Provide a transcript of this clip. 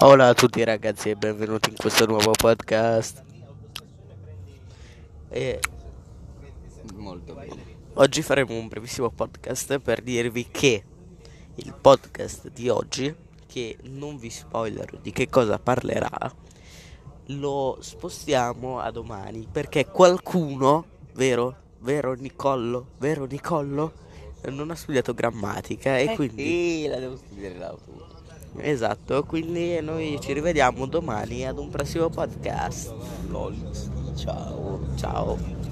Hola a tutti ragazzi e benvenuti in questo nuovo podcast. E Molto bene. oggi faremo un brevissimo podcast per dirvi che il podcast di oggi, che non vi spoiler di che cosa parlerà, lo spostiamo a domani perché qualcuno, vero? Vero Nicollo? Vero Nicollo? Non ha studiato grammatica e quindi... Eh, la devo studiare l'auto. Esatto, quindi noi ci rivediamo domani ad un prossimo podcast. Lol. Ciao. Ciao.